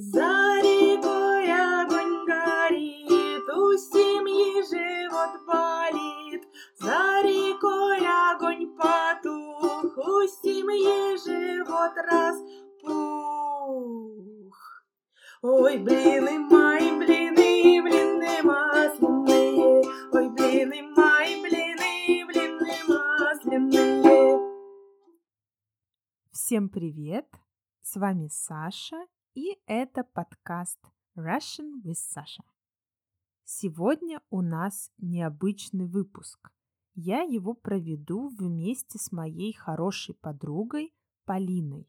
За рекой огонь горит, у семьи живот болит. За рекой огонь потух, у семьи живот распух. Ой, блины мои, блины, блины масляные. Ой, блины мои, блины, блины масляные. Всем привет! С вами Саша, и это подкаст Russian with Sasha. Сегодня у нас необычный выпуск. Я его проведу вместе с моей хорошей подругой Полиной,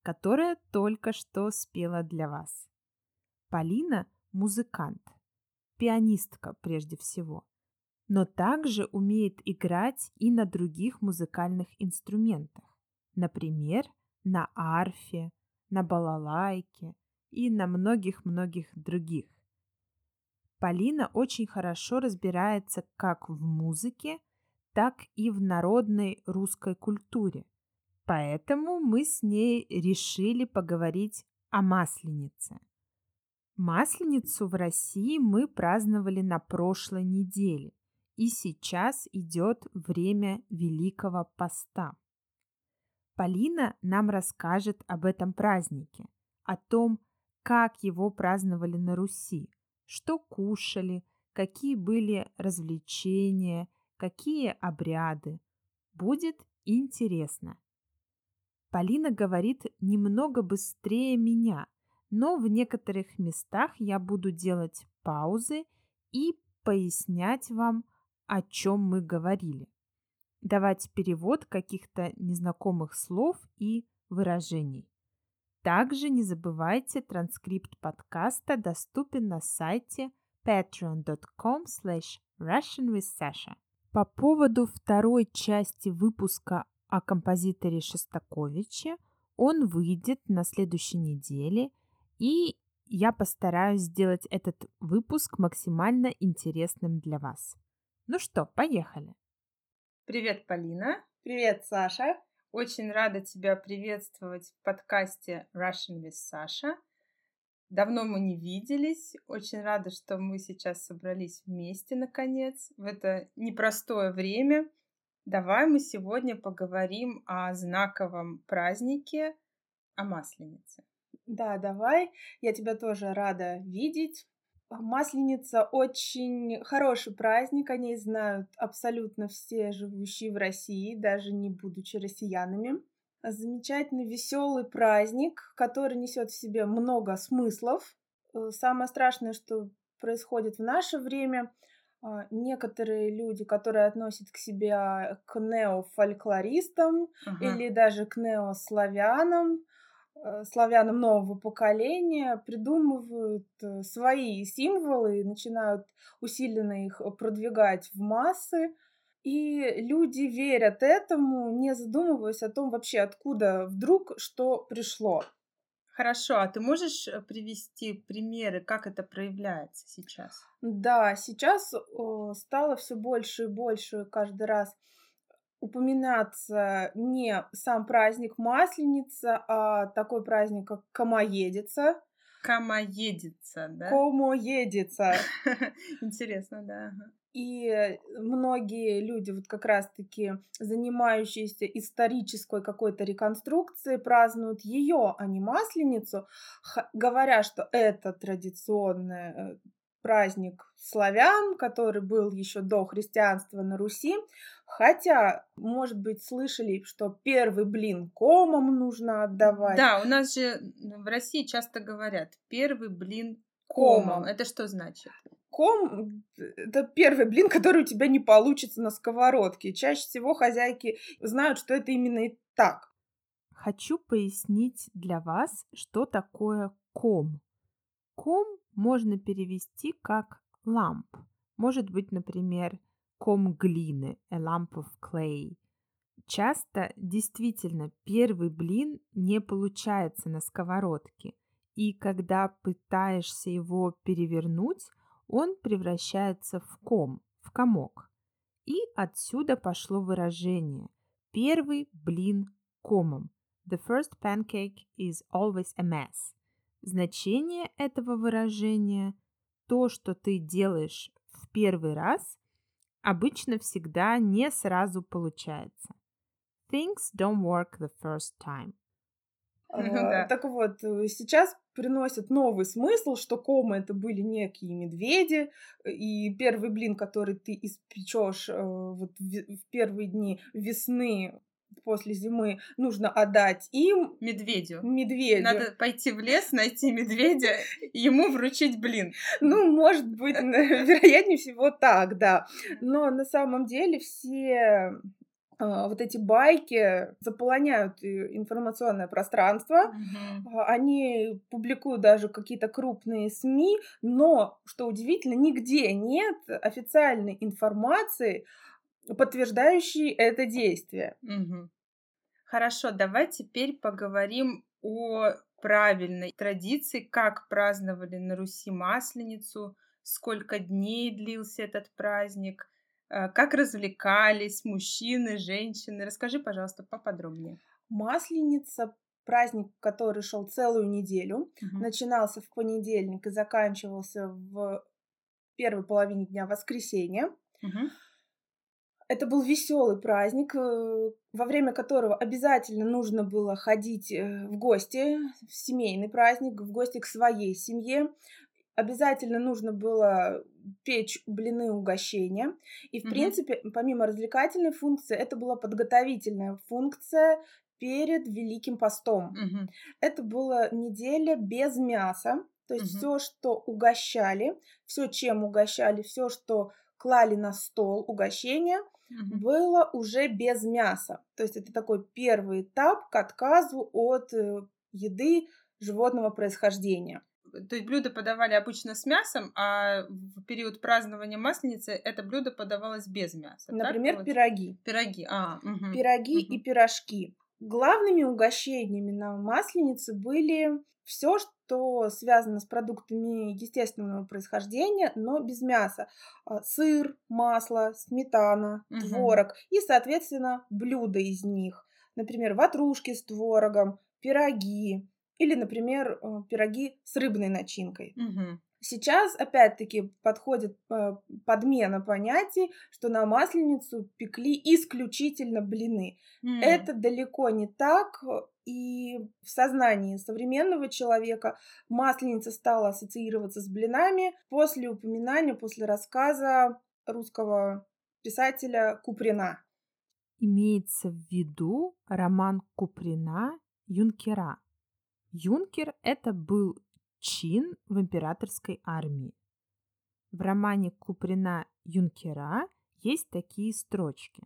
которая только что спела для вас. Полина – музыкант, пианистка прежде всего, но также умеет играть и на других музыкальных инструментах. Например, на арфе, на балалайке и на многих-многих других. Полина очень хорошо разбирается как в музыке, так и в народной русской культуре. Поэтому мы с ней решили поговорить о Масленице. Масленицу в России мы праздновали на прошлой неделе, и сейчас идет время Великого Поста. Полина нам расскажет об этом празднике, о том, как его праздновали на Руси, что кушали, какие были развлечения, какие обряды. Будет интересно. Полина говорит немного быстрее меня, но в некоторых местах я буду делать паузы и пояснять вам, о чем мы говорили давать перевод каких-то незнакомых слов и выражений. Также не забывайте, транскрипт подкаста доступен на сайте patreon.com slash russianwithsasha. По поводу второй части выпуска о композиторе Шостаковиче он выйдет на следующей неделе, и я постараюсь сделать этот выпуск максимально интересным для вас. Ну что, поехали! Привет, Полина. Привет, Саша. Очень рада тебя приветствовать в подкасте Russian with Sasha. Давно мы не виделись. Очень рада, что мы сейчас собрались вместе, наконец, в это непростое время. Давай мы сегодня поговорим о знаковом празднике, о Масленице. Да, давай. Я тебя тоже рада видеть. Масленица очень хороший праздник, о ней знают абсолютно все живущие в России, даже не будучи россиянами. Замечательный, веселый праздник, который несет в себе много смыслов. Э, самое страшное, что происходит в наше время, а, некоторые люди, которые относят к себе к неофольклористам ага. или даже к неославянам, славянам нового поколения придумывают э, свои символы начинают усиленно их продвигать в массы. И люди верят этому, не задумываясь о том вообще, откуда вдруг что пришло. Хорошо, а ты можешь э, привести примеры, как это проявляется сейчас? Да, сейчас стало все больше и больше каждый раз упоминаться не сам праздник Масленица, а такой праздник, как Камоедица. Камоедица, да? Комоедица. Интересно, да. И многие люди, вот как раз-таки занимающиеся исторической какой-то реконструкцией, празднуют ее, а не Масленицу, говоря, что это традиционная э, праздник славян, который был еще до христианства на Руси. Хотя, может быть, слышали, что первый блин комом нужно отдавать. Да, у нас же в России часто говорят первый блин комом. комом. Это что значит? Ком — это первый блин, который у тебя не получится на сковородке. Чаще всего хозяйки знают, что это именно и так. Хочу пояснить для вас, что такое ком. Ком можно перевести как ламп. Может быть, например, ком глины, a lump of clay. Часто действительно первый блин не получается на сковородке, и когда пытаешься его перевернуть, он превращается в ком, в комок. И отсюда пошло выражение «первый блин комом». The first pancake is always a mess. Значение этого выражения – то, что ты делаешь в первый раз, обычно всегда не сразу получается. Things don't work the first time. А, так вот, э, сейчас приносят новый смысл, что комы это были некие медведи, и первый блин, который ты испечешь э, вот в первые дни весны после зимы нужно отдать им. Медведю. Медведю. Надо пойти в лес, найти медведя, ему вручить блин. Ну, может быть, вероятнее всего так, да. Но на самом деле все а, вот эти байки заполоняют информационное пространство, mm-hmm. они публикуют даже какие-то крупные СМИ, но, что удивительно, нигде нет официальной информации, подтверждающей это действие. Mm-hmm. Хорошо, давай теперь поговорим о правильной традиции, как праздновали на Руси Масленицу, сколько дней длился этот праздник, Э, как развлекались мужчины, женщины? Расскажи, пожалуйста, поподробнее. Масленица праздник, который шел целую неделю, угу. начинался в понедельник и заканчивался в первой половине дня воскресенья. Угу. Это был веселый праздник, э, во время которого обязательно нужно было ходить э, в гости, в семейный праздник, в гости к своей семье обязательно нужно было печь блины угощения. И, в mm-hmm. принципе, помимо развлекательной функции, это была подготовительная функция перед Великим постом. Mm-hmm. Это была неделя без мяса. То есть mm-hmm. все, что угощали, все, чем угощали, все, что клали на стол угощения, mm-hmm. было уже без мяса. То есть это такой первый этап к отказу от э, еды животного происхождения то есть блюдо подавали обычно с мясом, а в период празднования Масленицы это блюдо подавалось без мяса. Например, пироги. Пироги, а. Угу. Пироги угу. и пирожки. Главными угощениями на Масленице были все, что связано с продуктами естественного происхождения, но без мяса. А, сыр, масло, сметана, угу. творог и, соответственно, блюда из них. Например, ватрушки с творогом, пироги, или, например, э, пироги с рыбной начинкой. Угу. Сейчас, опять-таки, подходит э, подмена понятий, что на масленицу пекли исключительно блины. Mm. Это далеко не так, и в сознании современного человека масленица стала ассоциироваться с блинами после упоминания, после рассказа русского писателя Куприна. Имеется в виду роман Куприна «Юнкера», Юнкер — это был чин в императорской армии. В романе Куприна «Юнкера» есть такие строчки.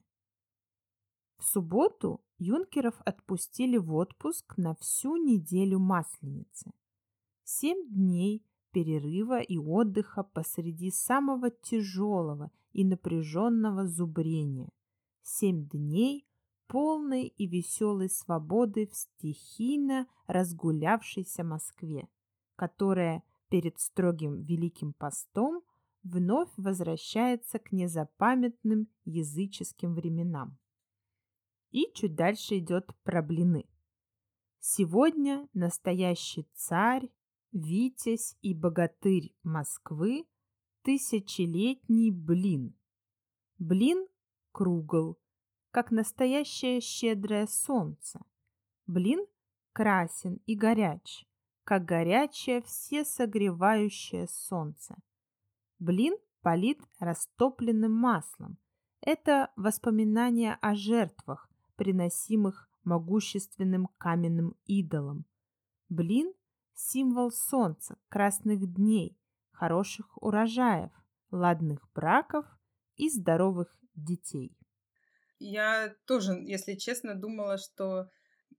В субботу юнкеров отпустили в отпуск на всю неделю Масленицы. Семь дней перерыва и отдыха посреди самого тяжелого и напряженного зубрения. Семь дней полной и веселой свободы в стихийно разгулявшейся Москве, которая перед строгим Великим постом вновь возвращается к незапамятным языческим временам. И чуть дальше идет про блины. Сегодня настоящий царь, витязь и богатырь Москвы – тысячелетний блин. Блин – кругл, как настоящее щедрое солнце. Блин красен и горяч, как горячее всесогревающее солнце. Блин полит растопленным маслом. Это воспоминание о жертвах, приносимых могущественным каменным идолом. Блин – символ солнца, красных дней, хороших урожаев, ладных браков и здоровых детей. Я тоже, если честно, думала, что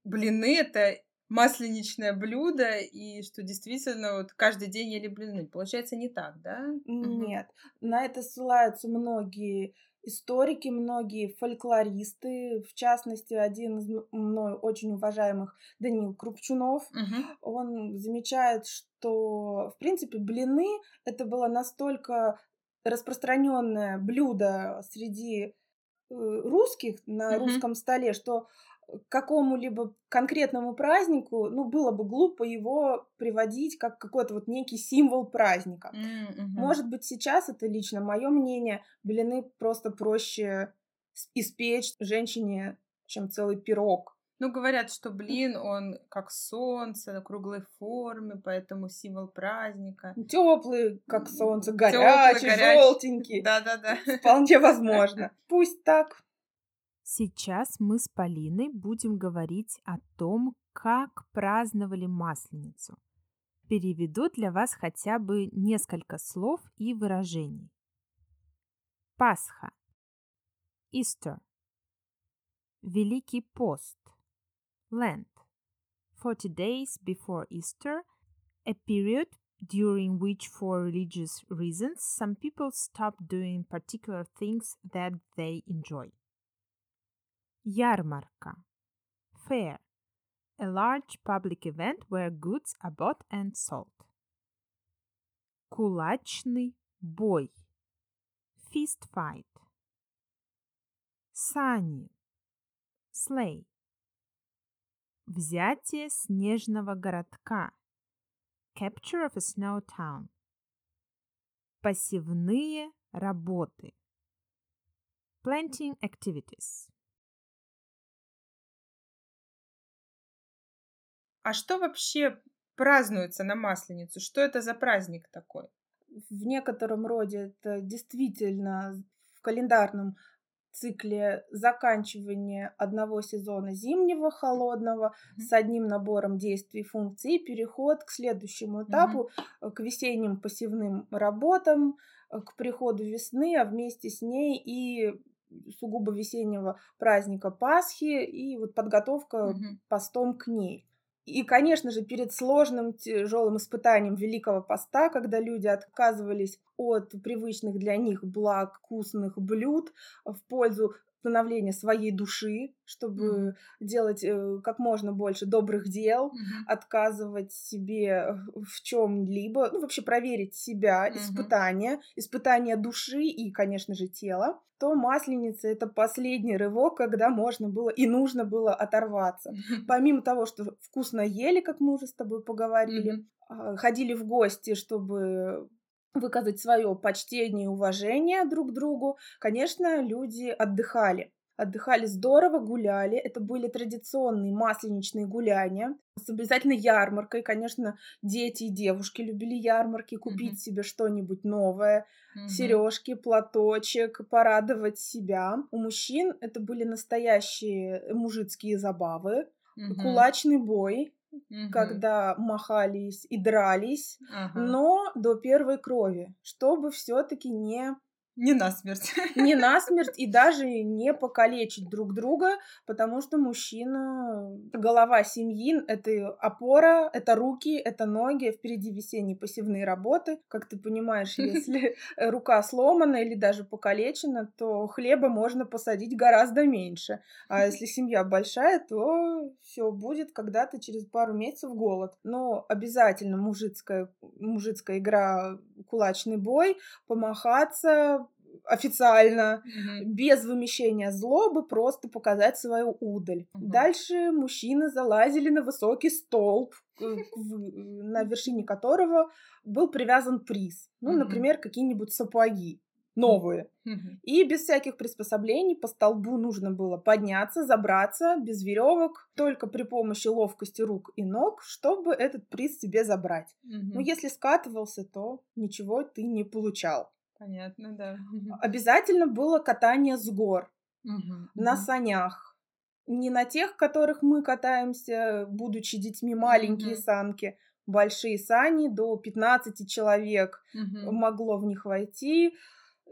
блины это масленичное блюдо, и что действительно вот каждый день ели блины. Получается, не так, да? Нет. Угу. На это ссылаются многие историки, многие фольклористы, в частности, один из мной очень уважаемых Даниил Крупчунов, угу. он замечает, что, в принципе, блины это было настолько распространенное блюдо среди Э, русских на mm-hmm. русском столе, что какому-либо конкретному празднику, ну, было бы глупо его приводить как какой-то вот некий символ праздника. Mm-hmm. Может быть, сейчас это лично мое мнение, блины просто проще испечь женщине, чем целый пирог. Ну, говорят, что блин, он как солнце на круглой форме, поэтому символ праздника. Теплый, как солнце, горячий, желтенький. Да-да-да. Вполне возможно. Пусть так. Сейчас мы с Полиной будем говорить о том, как праздновали Масленицу. Переведу для вас хотя бы несколько слов и выражений. Пасха. Easter. Великий пост. Lent. 40 days before Easter, a period during which, for religious reasons, some people stop doing particular things that they enjoy. Ярмарка. Fair. A large public event where goods are bought and sold. Кулачный бой. Fist fight. Сани. Sleigh. Взятие снежного городка. Capture of a snow town. Посевные работы. Planting activities. А что вообще празднуется на Масленицу? Что это за праздник такой? В некотором роде это действительно в календарном цикле заканчивание одного сезона зимнего холодного mm-hmm. с одним набором действий и функций и переход к следующему этапу, mm-hmm. к весенним посевным работам, э, к приходу весны, а вместе с ней и сугубо весеннего праздника Пасхи и вот подготовка mm-hmm. постом к ней. И, конечно же, перед сложным, тяжелым испытанием Великого Поста, когда люди отказывались от привычных для них благ, вкусных блюд в пользу становления своей души, чтобы mm-hmm. делать э, как можно больше добрых дел, mm-hmm. отказывать себе в чем-либо, ну вообще проверить себя, mm-hmm. испытания, испытания души и, конечно же, тела, то масленица это последний рывок, когда можно было и нужно было оторваться. Mm-hmm. Помимо того, что вкусно ели, как мы уже с тобой поговорили, mm-hmm. ходили в гости, чтобы выказать свое почтение и уважение друг к другу, конечно, люди отдыхали. Отдыхали здорово, гуляли. Это были традиционные масленичные гуляния с обязательно ярмаркой. Конечно, дети и девушки любили ярмарки, купить mm-hmm. себе что-нибудь новое, mm-hmm. сережки, платочек, порадовать себя. У мужчин это были настоящие мужицкие забавы, mm-hmm. кулачный бой, угу. когда махались и дрались, ага. но до первой крови, чтобы все-таки не не насмерть. Не насмерть и даже не покалечить друг друга, потому что мужчина — голова семьи, это опора, это руки, это ноги, впереди весенние посевные работы. Как ты понимаешь, если рука сломана или даже покалечена, то хлеба можно посадить гораздо меньше. А если семья большая, то все будет когда-то через пару месяцев голод. Но обязательно мужицкая, мужицкая игра кулачный бой, помахаться, официально, mm-hmm. без вымещения злобы, просто показать свою удаль. Mm-hmm. Дальше мужчины залазили на высокий столб, на вершине которого был привязан приз. Ну, например, какие-нибудь сапоги новые. Mm-hmm. И без всяких приспособлений по столбу нужно было подняться, забраться, без веревок, только при помощи ловкости рук и ног, чтобы этот приз себе забрать. Mm-hmm. Ну, если скатывался, то ничего ты не получал. Понятно, да. Обязательно было катание с гор угу, на угу. санях. Не на тех, которых мы катаемся, будучи детьми, маленькие угу. санки, большие сани, до 15 человек угу. могло в них войти.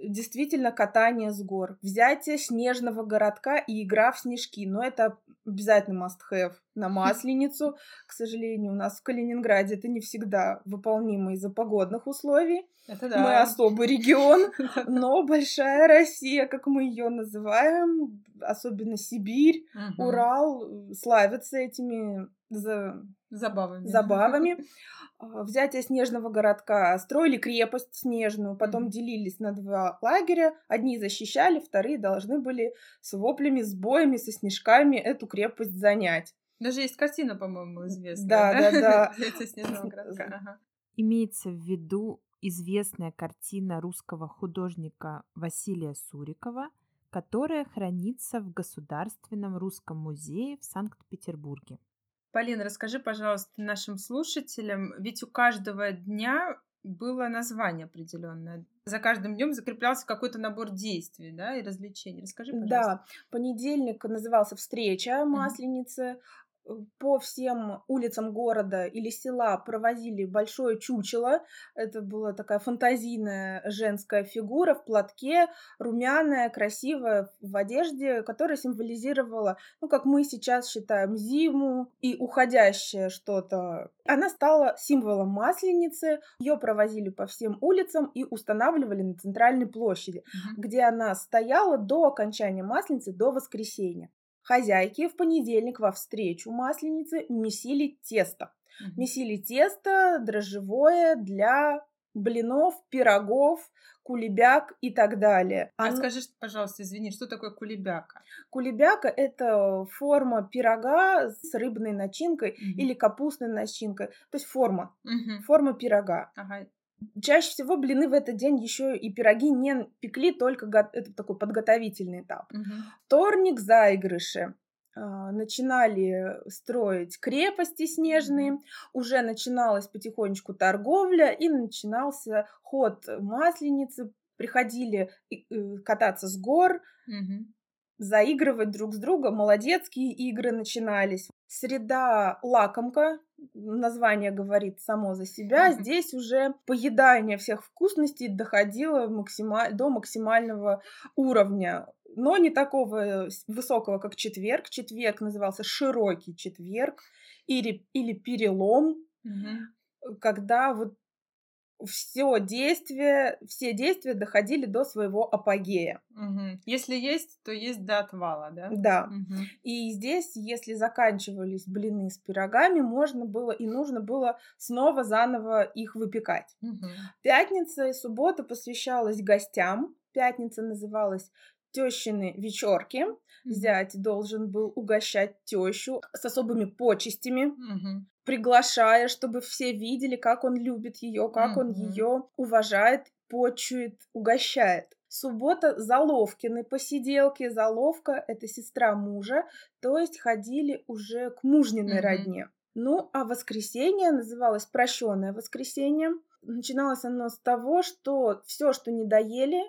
Действительно, катание с гор. Взятие снежного городка и игра в снежки. Но это обязательно must-have на Масленицу. К сожалению, у нас в Калининграде это не всегда выполнимо из-за погодных условий. Это да. Мы особый регион, но большая Россия, как мы ее называем, особенно Сибирь, Урал, славятся этими за Забавами. забавами. А, Взятие снежного городка, строили крепость снежную, потом Мгм. делились на два лагеря. Одни защищали, вторые должны были с воплями, с боями, со снежками эту крепость занять. Даже есть картина, по-моему, известная. Да, да, да. Взятие снежного городка. Ага. Имеется в виду известная картина русского художника Василия Сурикова, которая хранится в Государственном русском музее в Санкт-Петербурге. Полина, расскажи, пожалуйста, нашим слушателям, ведь у каждого дня было название определенное. За каждым днем закреплялся какой-то набор действий, да, и развлечений. Расскажи, пожалуйста. Да, понедельник назывался «Встреча Масленицы». По всем улицам города или села провозили большое чучело. Это была такая фантазийная женская фигура в платке, румяная, красивая, в одежде, которая символизировала, ну, как мы сейчас считаем, зиму и уходящее что-то. Она стала символом Масленицы. Ее провозили по всем улицам и устанавливали на центральной площади Мгм. где она стояла до окончания Масленицы, до воскресенья. Хозяйки в понедельник во встречу Масленицы месили тесто. Мгм. Месили тесто дрожжевое для блинов, пирогов, кулебяк и так далее. А Оно- скажи, пожалуйста, извини, что такое кулебяка? Кулебяка — это форма пирога с рыбной начинкой Мгм. или капустной начинкой. То есть форма, Мгм. форма пирога. Ага. Чаще всего блины в этот день еще и пироги не пекли, только го- это такой подготовительный этап. Вторник заигрыши. А, Начинали строить крепости снежные, уже начиналась потихонечку торговля и начинался ход масленицы. Приходили э, кататься с гор, Мгм. заигрывать друг с другом, молодецкие игры начинались. Среда лакомка, название говорит само за себя, здесь уже поедание всех вкусностей доходило максима- до максимального уровня, но не такого с- высокого, как четверг. Четверг назывался широкий четверг или, или перелом, Мгм. когда вот все действия, все действия доходили до своего апогея. Мгм. Если есть, то есть до отвала, да? Да. Мгм. И здесь, если заканчивались блины с пирогами, можно было и нужно было снова заново их выпекать. Мгм. Пятница и суббота посвящалась гостям. Пятница называлась тещины вечерки. Зять должен был угощать тещу с особыми почестями, Мгм. приглашая, чтобы все видели, как он любит ее, как он Мгм. ее уважает, почует, угощает. Суббота Заловкины посиделки. Заловка — это сестра мужа, то есть ходили уже к мужниной Мгм. родне. Ну, а воскресенье называлось прощенное воскресенье. Начиналось оно с того, что все, что не доели,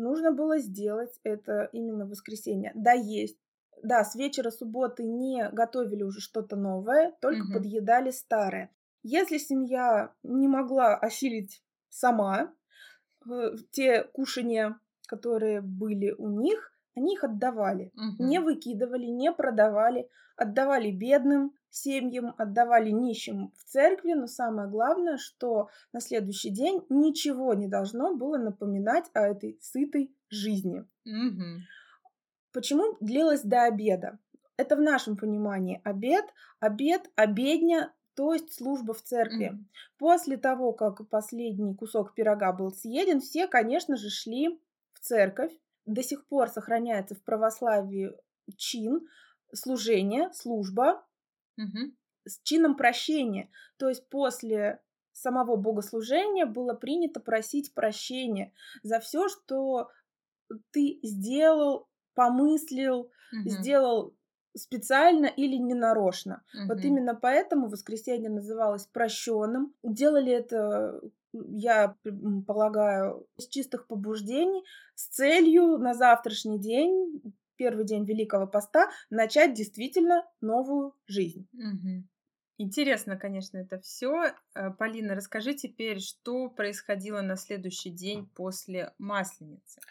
нужно было сделать это именно в воскресенье. Доесть. Да, с вечера субботы не готовили уже что-то новое, только Мгм. подъедали старое. Если семья не могла осилить сама э, те кушания, которые были у них, они их отдавали. Мгм. Не выкидывали, не продавали, отдавали бедным семьям, отдавали нищим в церкви, но самое главное, что на следующий день ничего не должно было напоминать о этой сытой жизни. Мгм. Почему длилось до обеда? Это в нашем понимании обед, обед, обедня, то есть служба в церкви. Мгм. После того, как последний кусок пирога был съеден, все, конечно же, шли в церковь. До сих пор сохраняется в православии чин служения, служба С чином прощения. То есть после самого богослужения было принято просить прощения за все, что ты сделал, помыслил, Мгм. сделал специально или ненарочно. Вот Мгм. именно поэтому воскресенье называлось прощенным. Делали это, я полагаю, из чистых побуждений, с целью на завтрашний день, первый день Великого Поста, начать действительно новую жизнь. Мгм. Интересно, конечно, это все. Полина, расскажи теперь, что происходило на следующий день после Масленицы.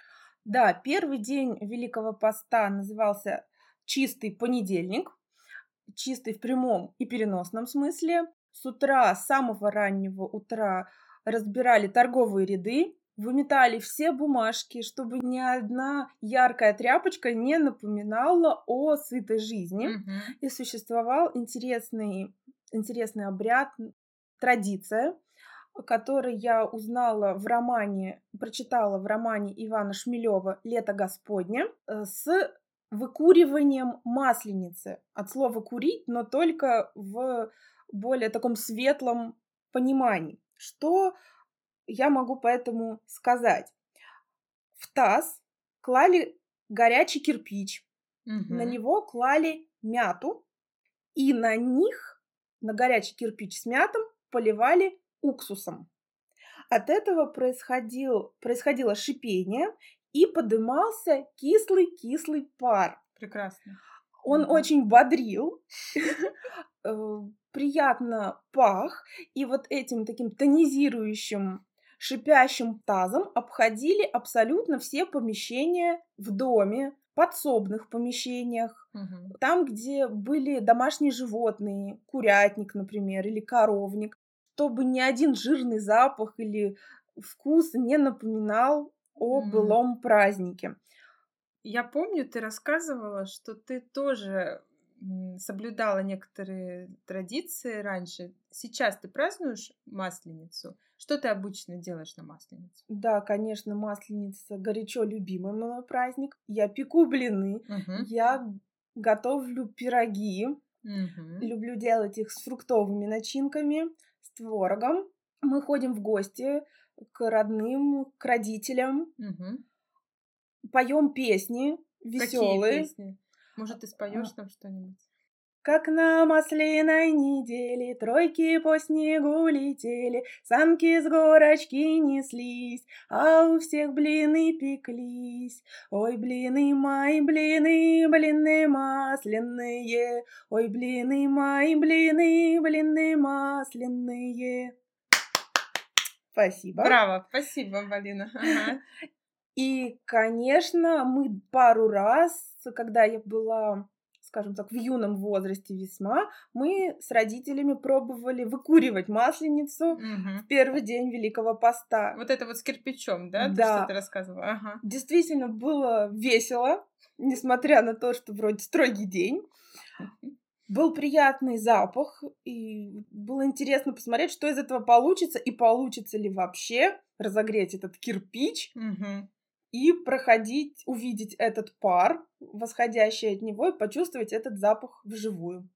Да, первый день Великого Поста назывался чистый понедельник, чистый в прямом и переносном смысле. С утра, с самого раннего утра разбирали торговые ряды, выметали все бумажки, чтобы ни одна яркая тряпочка не напоминала о сытой жизни. Мгм. И существовал интересный интересный обряд, традиция, который я узнала в романе, прочитала в романе Ивана Шмелева «Лето Господне» э, с выкуриванием масленицы. От слова «курить», но только в более таком светлом понимании. Что я могу поэтому сказать? В таз клали горячий кирпич, угу. на него клали мяту, и на них, на горячий кирпич с мятом, поливали уксусом. От этого происходил, происходило шипение и подымался кислый-кислый пар. Прекрасно. Он угу. очень бодрил, э, приятно пах, и вот этим таким тонизирующим шипящим тазом обходили абсолютно все помещения в доме, подсобных помещениях, угу. там, где были домашние животные, курятник, например, или коровник, чтобы ни один жирный запах или вкус не напоминал о угу. былом празднике. Я помню, ты рассказывала, что ты тоже соблюдала некоторые традиции раньше. Сейчас ты празднуешь Масленицу? Что ты обычно делаешь на Масленицу? Да, конечно, Масленица горячо любимый мой праздник. Я пеку блины, угу. я готовлю пироги, угу. люблю делать их с фруктовыми начинками, с творогом. Мы ходим в гости к родным, к родителям, угу. поем песни веселые. Какие песни? Может, ты споешь нам что-нибудь? Как на масляной неделе тройки по снегу летели, Санки с горочки неслись, а у всех блины пеклись. Ой, блины мои, блины, блины масляные, Ой, блины мои, блины, блины масляные. Спасибо. Браво, спасибо, Полина. И, конечно, мы пару раз, когда я была скажем так, в юном возрасте весьма, мы с родителями пробовали выкуривать масленицу угу. в первый день Великого Поста. Вот это вот с кирпичом, да? Да. Что ты рассказывала. Ага. Действительно было весело, несмотря на то, что вроде строгий день. Был приятный запах, и было интересно посмотреть, что из этого получится, и получится ли вообще разогреть этот кирпич. Угу и проходить, увидеть этот пар, восходящий от него, и почувствовать этот запах вживую.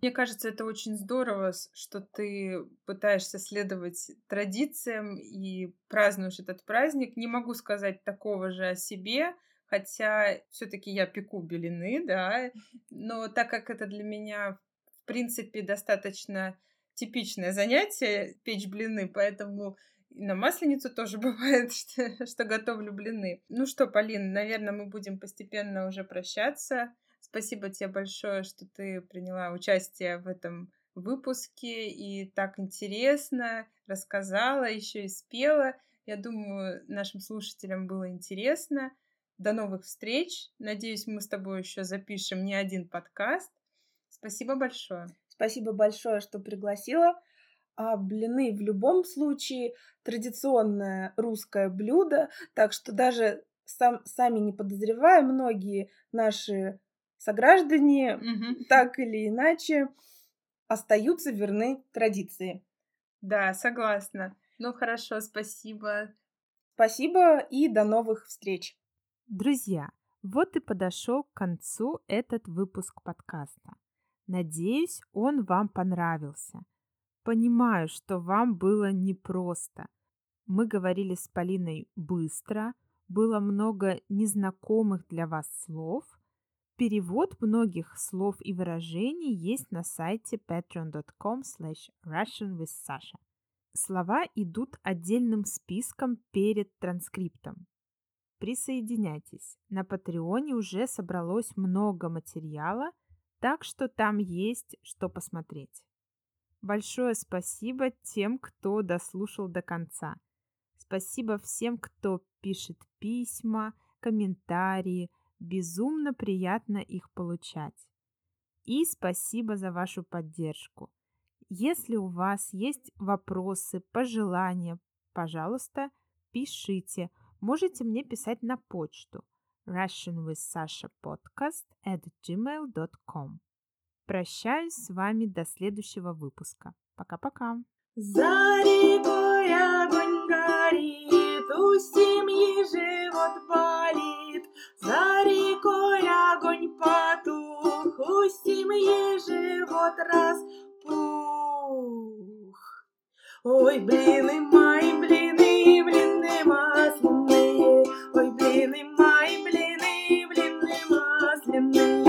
Мне кажется, это очень здорово, что ты пытаешься следовать традициям и празднуешь этот праздник. Не могу сказать такого же о себе, хотя все-таки я пеку белины, да, но так как это для меня, в принципе, достаточно типичное занятие печь блины, поэтому на Масленицу тоже бывает, что, что готовлю блины. Ну что, Полин, наверное, мы будем постепенно уже прощаться. Спасибо тебе большое, что ты приняла участие в этом выпуске и так интересно рассказала, еще и спела. Я думаю, нашим слушателям было интересно. До новых встреч. Надеюсь, мы с тобой еще запишем не один подкаст. Спасибо большое. Спасибо большое, что пригласила. А блины в любом случае традиционное русское блюдо, так что даже сам, сами не подозревая, многие наши сограждане угу. так или иначе остаются верны традиции. Да, согласна. Ну хорошо, спасибо. Спасибо и до новых встреч. Друзья, вот и подошел к концу этот выпуск подкаста. Надеюсь, он вам понравился. Понимаю, что вам было непросто. Мы говорили с Полиной быстро, было много незнакомых для вас слов. Перевод многих слов и выражений есть на сайте patreon.com slash russianwithsasha. Слова идут отдельным списком перед транскриптом. Присоединяйтесь. На Патреоне уже собралось много материала, так что там есть что посмотреть. Большое спасибо тем, кто дослушал до конца. Спасибо всем, кто пишет письма, комментарии. Безумно приятно их получать. И спасибо за вашу поддержку. Если у вас есть вопросы, пожелания, пожалуйста, пишите. Можете мне писать на почту russianwithsashapodcast at gmail.com Прощаюсь с вами до следующего выпуска. Пока-пока. За рекой огонь горит, у семьи живот болит. За рекой огонь потух, у семьи живот распух. Ой, блины мои, блины, блины масляные. Ой, блины мои, блины, блины масляные.